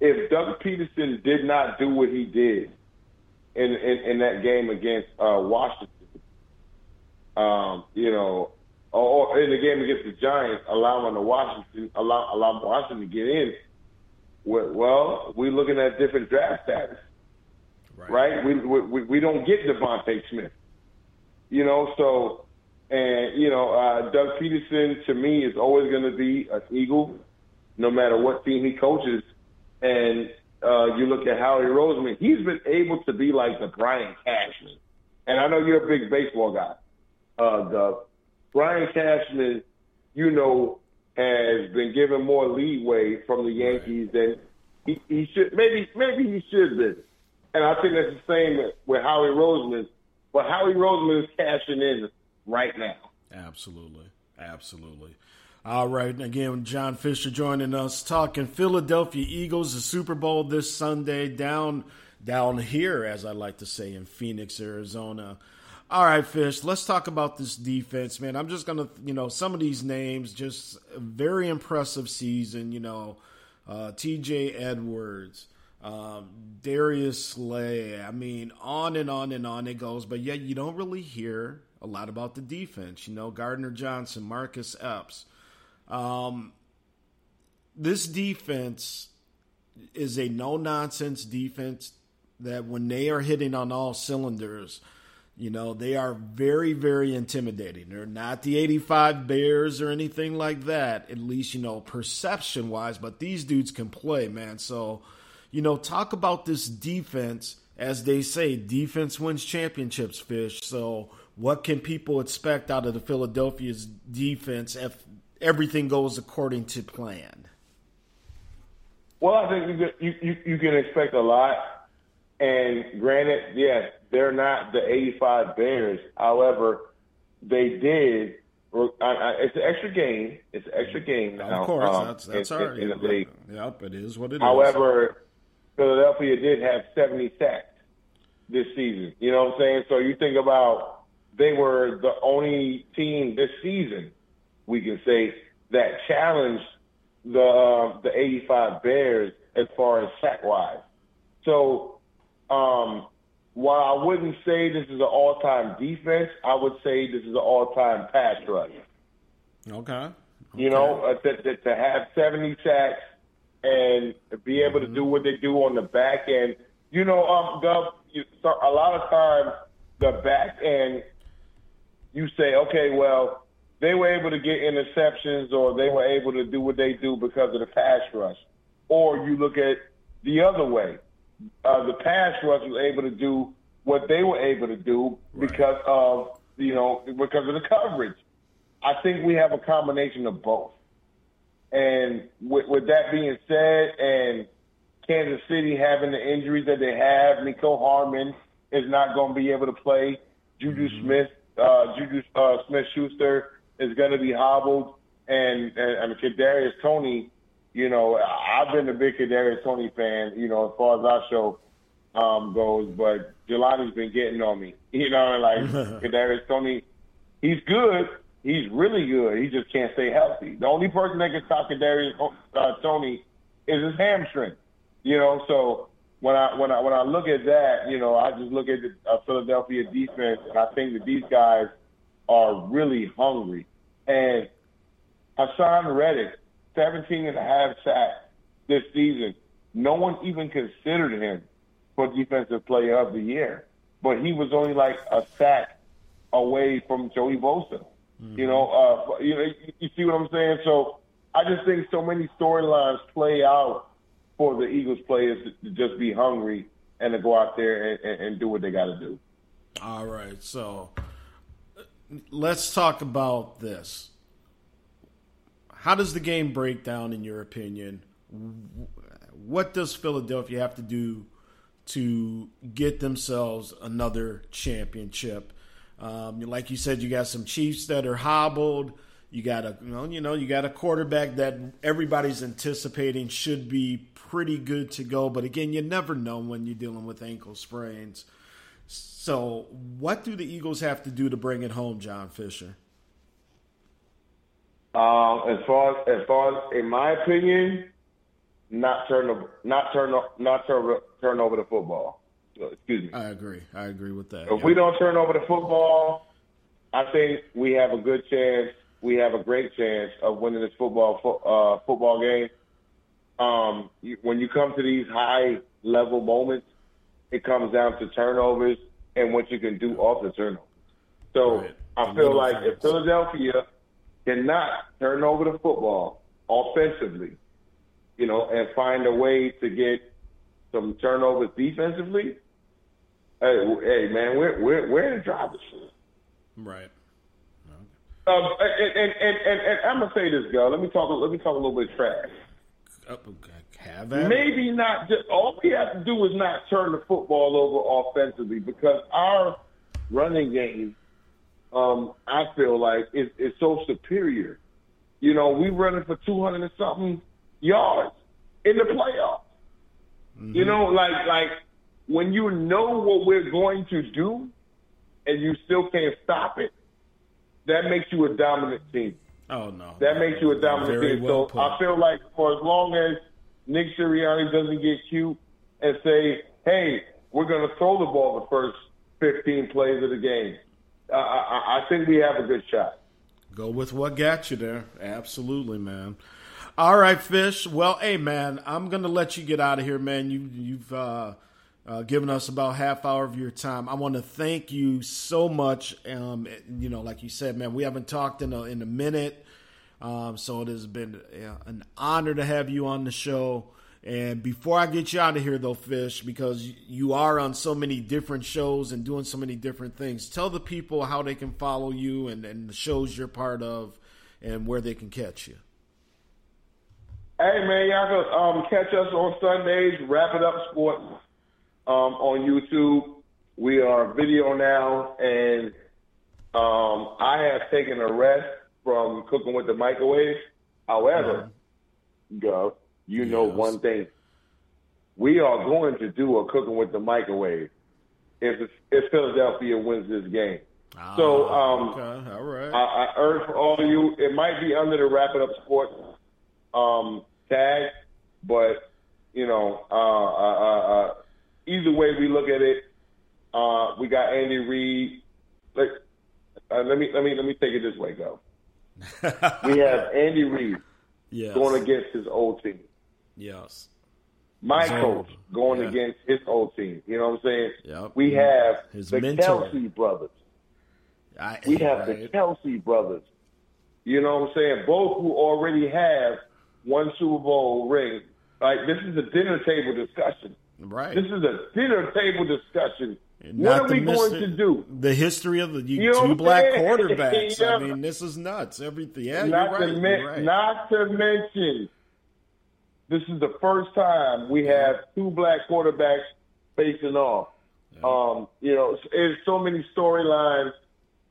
if Doug Pederson did not do what he did in in, in that game against uh, Washington, um, you know, or in the game against the Giants, allowing the Washington allow allow Washington to get in. Well, we're looking at different draft status, right? right? We, we we don't get DeVonta Smith, you know. So, and you know, uh, Doug Pederson to me is always going to be an Eagle, no matter what team he coaches. And uh, you look at Howie Roseman, he's been able to be like the Brian Cashman. And I know you're a big baseball guy, uh, the Brian Cashman, you know, has been given more leeway from the Yankees than he, he should. Maybe maybe he should be. And I think that's the same with Howie Roseman. But Howie Roseman is cashing in right now. Absolutely, absolutely. All right, again, John Fisher joining us, talking Philadelphia Eagles, the Super Bowl this Sunday down down here, as I like to say, in Phoenix, Arizona. All right, Fish, let's talk about this defense, man. I'm just gonna, you know, some of these names, just a very impressive season. You know, uh, T.J. Edwards, um, Darius Slay. I mean, on and on and on it goes. But yet, you don't really hear a lot about the defense. You know, Gardner Johnson, Marcus Epps. Um, this defense is a no nonsense defense that when they are hitting on all cylinders, you know, they are very, very intimidating. They're not the 85 Bears or anything like that, at least, you know, perception wise, but these dudes can play, man. So, you know, talk about this defense as they say, defense wins championships, fish. So, what can people expect out of the Philadelphia's defense if everything goes according to plan? Well, I think you you, you can expect a lot. And granted, yes, they're not the 85 Bears. However, they did. It's an extra game. It's an extra game now. Of course, um, that's, that's in, already. In, in the league. Yep, it is what it However, is. Philadelphia did have 70 sacks this season. You know what I'm saying? So you think about they were the only team this season, we can say, that challenged the uh, the 85 Bears as far as sack wise. So um, while I wouldn't say this is an all time defense, I would say this is an all time pass rush. Okay. okay. You know, uh, to, to, to have 70 sacks and be able mm-hmm. to do what they do on the back end. You know, um, Gov, you, so a lot of times the back end, you say, okay, well, they were able to get interceptions or they were able to do what they do because of the pass rush. Or you look at the other way. Uh, the pass rush was able to do what they were able to do right. because of, you know, because of the coverage. I think we have a combination of both. And with, with that being said, and Kansas City having the injuries that they have, Mecole Hardman is not going to be able to play. Juju mm-hmm. Smith, uh, Juju uh, Smith Schuster is going to be hobbled, and and, and Kadarius Toney. You know, I've been a big Kadarius Toney fan. You know, as far as our show um, goes, but Jelani's been getting on me. You know, like Kadarius Toney, he's good, He's really good. He just can't stay healthy. The only person that can stop Kadarius uh, Toney is his hamstring. You know, so when I when I when I look at that, you know, I just look at the uh, Philadelphia defense, and I think that these guys are really hungry. And Haason Reddick, 17 and a half sacks this season. No one even considered him for Defensive Player of the Year, but he was only like a sack away from Joey Bosa. Mm-hmm. You know, uh, you know, you see what I'm saying? So I just think so many storylines play out for the Eagles players to, to just be hungry and to go out there and, and, and do what they got to do. All right, so let's talk about this. How does the game break down, in your opinion? What does Philadelphia have to do to get themselves another championship? Um, like you said, you got some Chiefs that are hobbled. You got a you know, you know you got a quarterback that everybody's anticipating should be pretty good to go. But again, you never know when you're dealing with ankle sprains. So, what do the Eagles have to do to bring it home, John Fisher? Um, as far as as far as in my opinion, not turn the, not turn not turn turn over the football. Excuse me. I agree. I agree with that. If yep. we don't turn over the football, I think we have a good chance. We have a great chance of winning this football uh, football game. Um, you, when you come to these high level moments, it comes down to turnovers and what you can do off the turnovers. So right. I feel like times. if Philadelphia cannot turn over the football offensively, you know, and find a way to get some turnovers defensively, hey, hey, man, we're we're we're in the driver's seat. Right. Okay. Um, and, and, and, and, and I'm gonna say this, girl. Let me talk. Let me talk a little bit trash. Oh, okay. Maybe not. Just all we have to do is not turn the football over offensively because our running game, um, I feel like is is so superior. You know, we running for 200 and something yards in the playoffs. Mm-hmm. You know, like like when you know what we're going to do and you still can't stop it, that makes you a dominant team. Oh no, that makes you a dominant Very team. Well so put. I feel like for as long as Nick Sirianni doesn't get cute and say, "Hey, we're going to throw the ball the first 15 plays of the game," uh, I, I think we have a good shot. Go with what got you there. Absolutely, man. All right, Fish. Well, hey, man, I'm gonna let you get out of here, man. You you've uh, uh, given us about half hour of your time. I want to thank you so much. Um, you know, like you said, man, we haven't talked in a in a minute, um, so it has been an honor to have you on the show. And before I get you out of here, though, Fish, because you are on so many different shows and doing so many different things, tell the people how they can follow you and, and the shows you're part of and where they can catch you. Hey, man, y'all can um, catch us on Sundays, Wrap It Up Sports um, on YouTube. We are video now, and um, I have taken a rest from cooking with the microwave. However, Gov, you know Yes. one thing. We are going to do a cooking with the microwave if if Philadelphia wins this game. So, um, okay, all right. I, I urge for all of you, it might be under the Wrap It Up Sports um, tag, but, you know, uh, uh, uh, uh, either way we look at it, uh, we got Andy Reid. Like, uh, let me let me let me take it this way, go. we have Andy Reid yes. going against his old team. Yes. My His coach going yeah. against his old team. You know what I'm saying? Yep. We mm-hmm. have His the mentor. Kelce brothers. I, We have the right. Kelce brothers. You know what I'm saying? Both who already have one Super Bowl ring. Like this is a dinner table discussion. Right. This is a dinner table discussion. And what are we going to do? The history of the you, You know two black saying? quarterbacks. Yeah. I mean, this is nuts. Everything. Yeah, not you're to men- right. not to mention, this is the first time we have two black quarterbacks facing off. Um, you know, there's so many storylines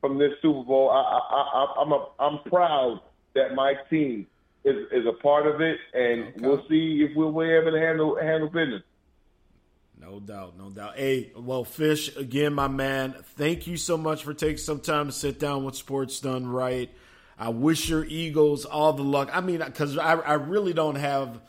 from this Super Bowl. I, I, I, I'm a, I'm proud that my team is, is a part of it, and Okay. we'll see if we'll be able to handle handle business. No doubt, no doubt. Hey, well, Fish, again, my man, thank you so much for taking some time to sit down with Sports Done Right. I wish your Eagles all the luck. I mean, because I, I really don't have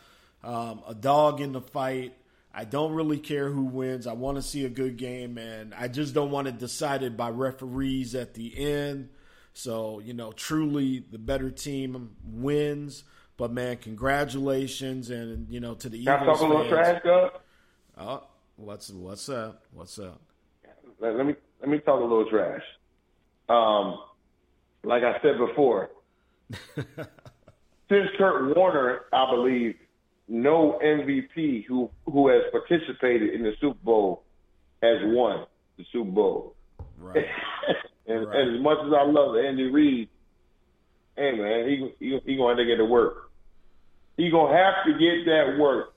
um, a dog in the fight. I don't really care who wins. I want to see a good game, and I just don't want it decided by referees at the end. So, you know, truly the better team wins. But, man, congratulations. And, you know, to the Can I Eagles talk a little trash, Doug? Oh, what's what's up? What's up? let, let me let me talk a little trash. Um, like I said before, since Kurt Warner, I believe, no MVP who who has participated in the Super Bowl has won the Super Bowl. Right. and, Right. and as much as I love Andy Reid, hey man, he he, he have to get to work. He gonna have to get that work.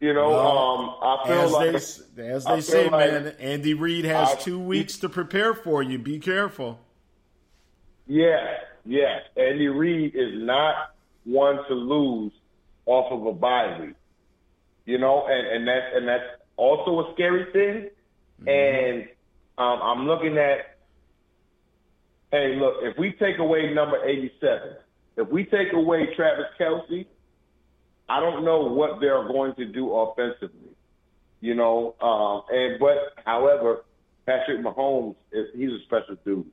You know, Well, um, I feel as like they as they say, like man, Andy Reid has I- two weeks to prepare for you. Be careful. Yeah, yeah. Andy Reid is not one to lose off of a bye week. You know, and, and that's and that's also a scary thing. And um, I'm looking at hey, look, if we take away number eighty seven, if we take away Travis Kelce, I don't know what they're going to do offensively. You know, um, and but however, Patrick Mahomes is he's a special dude.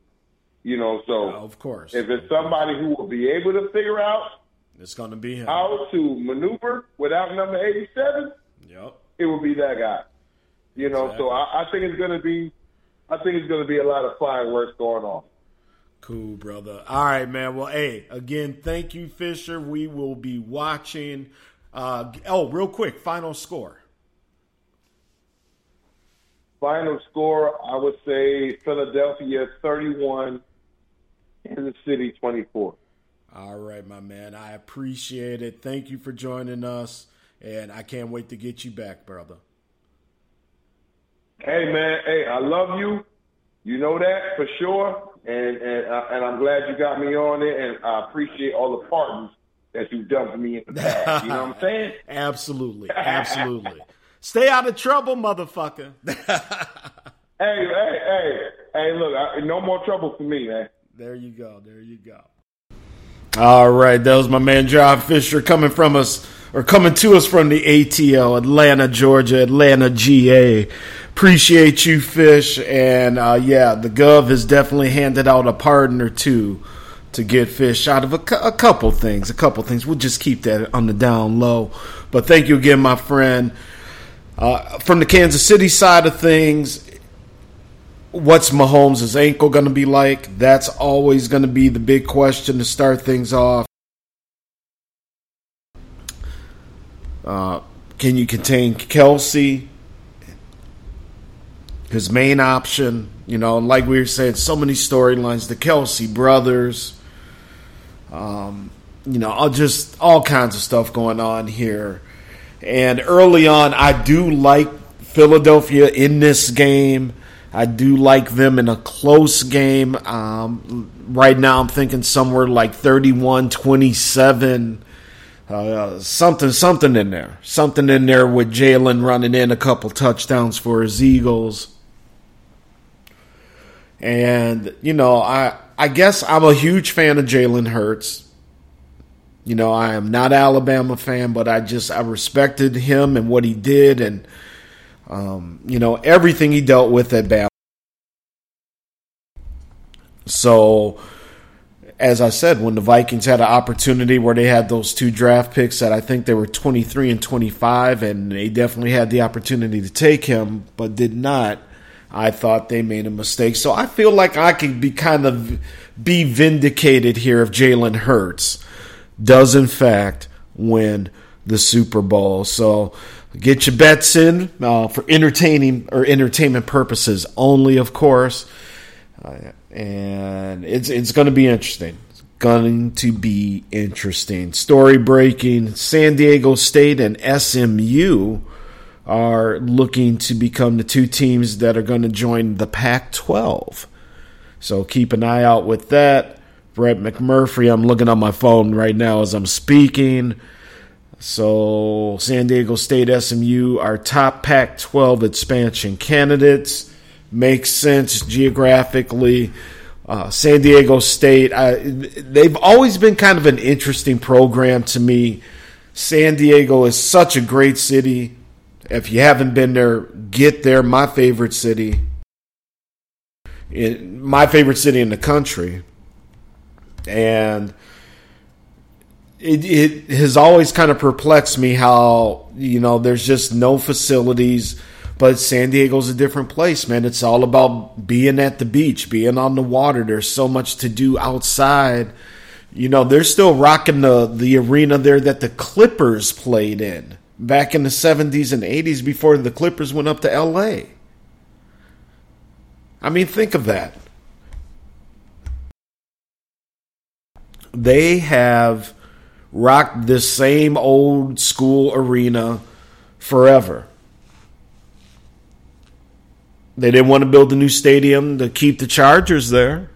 You know, so of course, if it's somebody who will be able to figure out it's going to be him. how to maneuver without number 87, Yep. it will be that guy. You know, so I, I think it's going to be, I think it's going to be a lot of fireworks going on. Cool, brother. All right, man. Well, hey, again, thank you, Fisher. We will be watching. Uh, oh, real quick, final score. Final score, I would say Philadelphia 31, Kansas City 24. All right, my man. I appreciate it. Thank you for joining us, and I can't wait to get you back, brother. Hey man, hey, I love you. You know that for sure, and and uh, and I'm glad you got me on it, and I appreciate all the partners that you've done for me in the past. You know what I'm saying? Absolutely, absolutely. Stay out of trouble, motherfucker. Hey, hey, hey, hey! Look, I, no more trouble for me, man. there you go. There you go. All right, that was my man John Fisher coming from us or coming to us from the ATL, Atlanta, Georgia, Atlanta, GA. Appreciate you, Fish, and uh, yeah, the Gov has definitely handed out a pardon or two to get Fish out of a, a couple things. A couple things. We'll just keep that on the down low. But thank you again, my friend. Uh, from the Kansas City side of things, what's Mahomes' ankle going to be like? That's always going to be the big question to start things off. Uh, can you contain Kelce? His main option, you know, like we were saying, so many storylines. The Kelce brothers, um, you know, all just all kinds of stuff going on here. And early on, I do like Philadelphia in this game. I do like them in a close game. Um, right now, I'm thinking somewhere like 31 27. Uh, something, something in there. Something in there with Jalen running in a couple touchdowns for his Eagles. And, you know, I, I guess I'm a huge fan of Jalen Hurts. You know, I am not Alabama fan, but I just I respected him and what he did, and um, you know everything he dealt with at Bama. So, as I said, when the Vikings had an opportunity where they had those two draft picks that I think they were 23 and 25, and they definitely had the opportunity to take him, but did not. I thought they made a mistake. So I feel like I can be kind of be vindicated here if Jalen Hurts does in fact win the Super Bowl. So get your bets in uh, for entertaining or entertainment purposes only, of course. Uh, and it's it's going to be interesting. It's going to be interesting. Story breaking: San Diego State and SMU are looking to become the two teams that are going to join the Pac-12. So keep an eye out with that. Brett McMurphy. I'm looking on my phone right now as I'm speaking. So, San Diego State SMU are top Pac 12 expansion candidates. Makes sense geographically. Uh, San Diego State, I, they've always been kind of an interesting program to me. San Diego is such a great city. If you haven't been there, get there. My favorite city. In, my favorite city in the country and it, it has always kind of perplexed me how you know there's just no facilities but San Diego's a different place, man. It's all about being at the beach, being on the water. There's so much to do outside. You know, they're still rocking the the arena there that the Clippers played in back in the 70s and 80s before the Clippers went up to LA. I mean, think of that. they have rocked this same old school arena forever. They didn't want to build a new stadium to keep the Chargers there.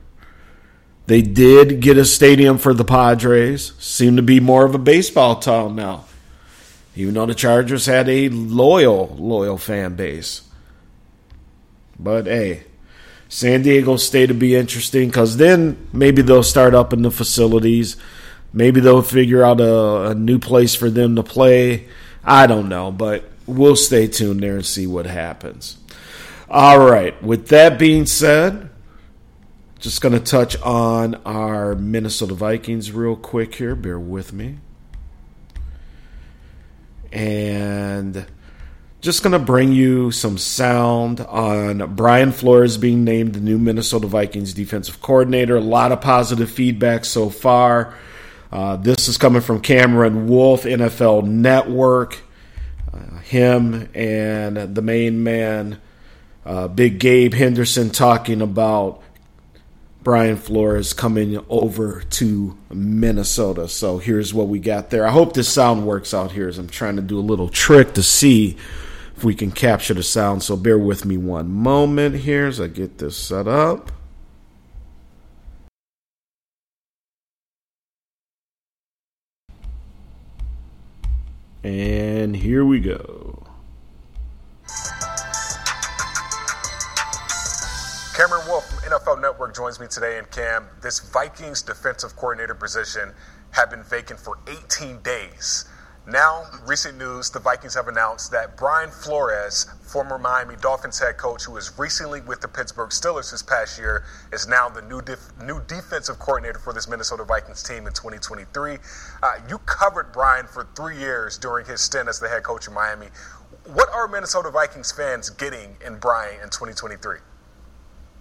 They did get a stadium for the Padres. Seem to be more of a baseball town now. Even though the Chargers had a loyal, loyal fan base. But hey, San Diego State would be interesting because then maybe they'll start up in the facilities. Maybe they'll figure out a, a, new place for them to play. I don't know, but we'll stay tuned there and see what happens. All right. With that being said, just going to touch on our Minnesota Vikings real quick here. Bear with me. And just going to bring you some sound on Brian Flores being named the new Minnesota Vikings defensive coordinator. A lot of positive feedback so far. Uh, this is coming from Cameron Wolfe, NFL Network. Uh, him and the main man, uh, Big Gabe Henderson, talking about Brian Flores coming over to Minnesota. So here's what we got there. I hope this sound works out here as I'm trying to do a little trick to see if we can capture the sound. So bear with me one moment here as I get this set up. And here we go. Cameron Wolfe from NFL Network joins me today. And Cam, this Vikings defensive coordinator position had been vacant for 18 days. Now, recent news the Vikings have announced that Brian Flores, former Miami Dolphins head coach who was recently with the Pittsburgh Steelers this past year, is now the new def- new defensive coordinator for this Minnesota Vikings team in 2023. Uh, you covered Brian for three years during his stint as the head coach in Miami. What are Minnesota Vikings fans getting in Brian in 2023?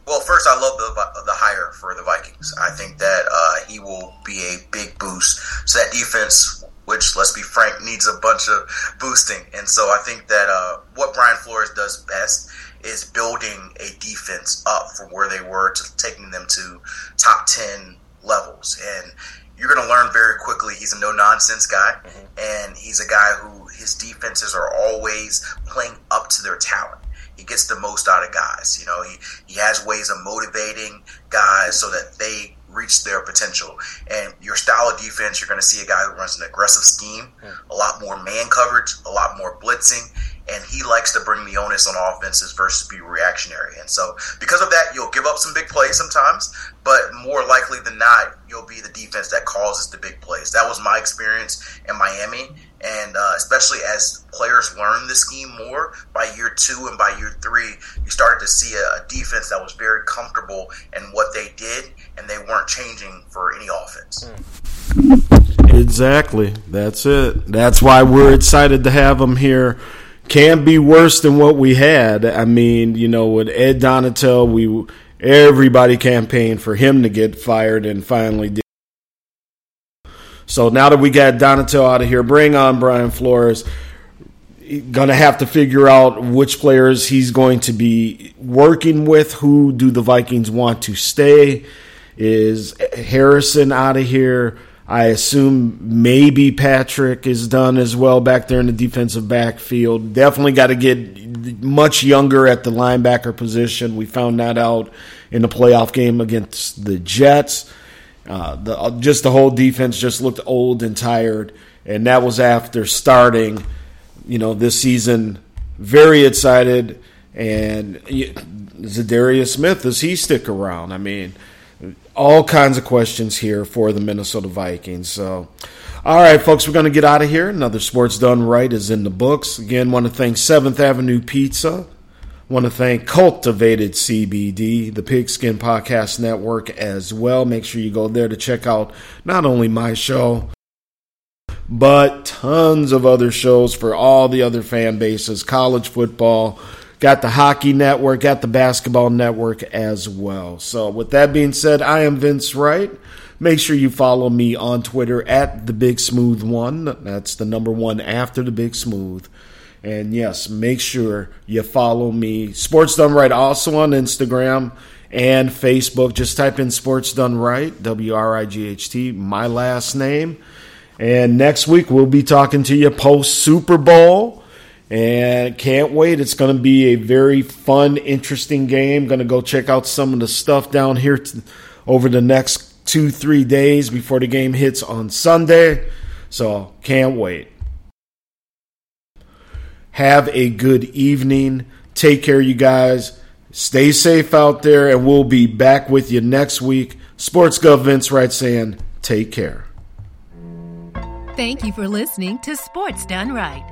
Well, first, I love the the hire for the Vikings. I think that uh, he will be a big boost. So that defense which let's be frank needs a bunch of boosting. And so I think that uh, what Brian Flores does best is building a defense up from where they were to taking them to top ten levels. And you're going to learn very quickly he's a no nonsense guy, mm-hmm. and he's a guy who his defenses are always playing up to their talent. He gets the most out of guys. You know, he, he has ways of motivating guys so that they reach their potential. And your style of defense, you're going to see a guy who runs an aggressive scheme, hmm. a lot more man coverage, a lot more blitzing, and he likes to bring the onus on offenses versus be reactionary. And so, because of that, you'll give up some big plays sometimes, but more likely than not, you'll be the defense that causes the big plays. That was my experience in Miami, and uh, especially as players learn the scheme more by year two and by year three, you started to see a, a defense that was very comfortable in what they did, and they weren't changing for any offense. Exactly. That's it. That's why we're excited to have them here can't be worse than what we had. I mean, you know, with Ed Donatell, we everybody campaigned for him to get fired and finally did. So now that we got Donatell out of here, bring on Brian Flores. Gonna have to figure out which players he's going to be working with. Who do the Vikings want to stay? Is Harrison out of here? I assume maybe Patrick is done as well back there in the defensive backfield. Definitely got to get much younger at the linebacker position. We found that out in the playoff game against the Jets. Uh, the, uh, just the whole defense just looked old and tired, and that was after starting, you know, this season. Very excited, and Za'Darius Smith does he stick around? I mean all kinds of questions here for the Minnesota Vikings. So, all right, folks, we're going to get out of here. Another Sports Done Right is in the books. Again, want to thank Seventh Avenue Pizza. Want to thank Cultivated CBD, the Pigskin Podcast Network as well. Make sure you go there to check out not only my show, but tons of other shows for all the other fan bases, college football Got the Hockey Network, got the Basketball Network as well. So, with that being said, I am Vince Wright. Make sure you follow me on Twitter at the Big Smooth One. That's the number one after the Big Smooth. And yes, make sure you follow me. Sports Done Right also on Instagram and Facebook. Just type in Sports Done Right, W R I G H T, my last name. And next week we'll be talking to you post Super Bowl and can't wait. It's going to be a very fun, interesting game. Going to go check out some of the stuff down here over the next two, three days before the game hits on Sunday. So can't wait. Have a good evening. Take care, you guys. Stay safe out there, and we'll be back with you next week. Sports Gov Vince Wright saying, take care. Thank you for listening to Sports Done Right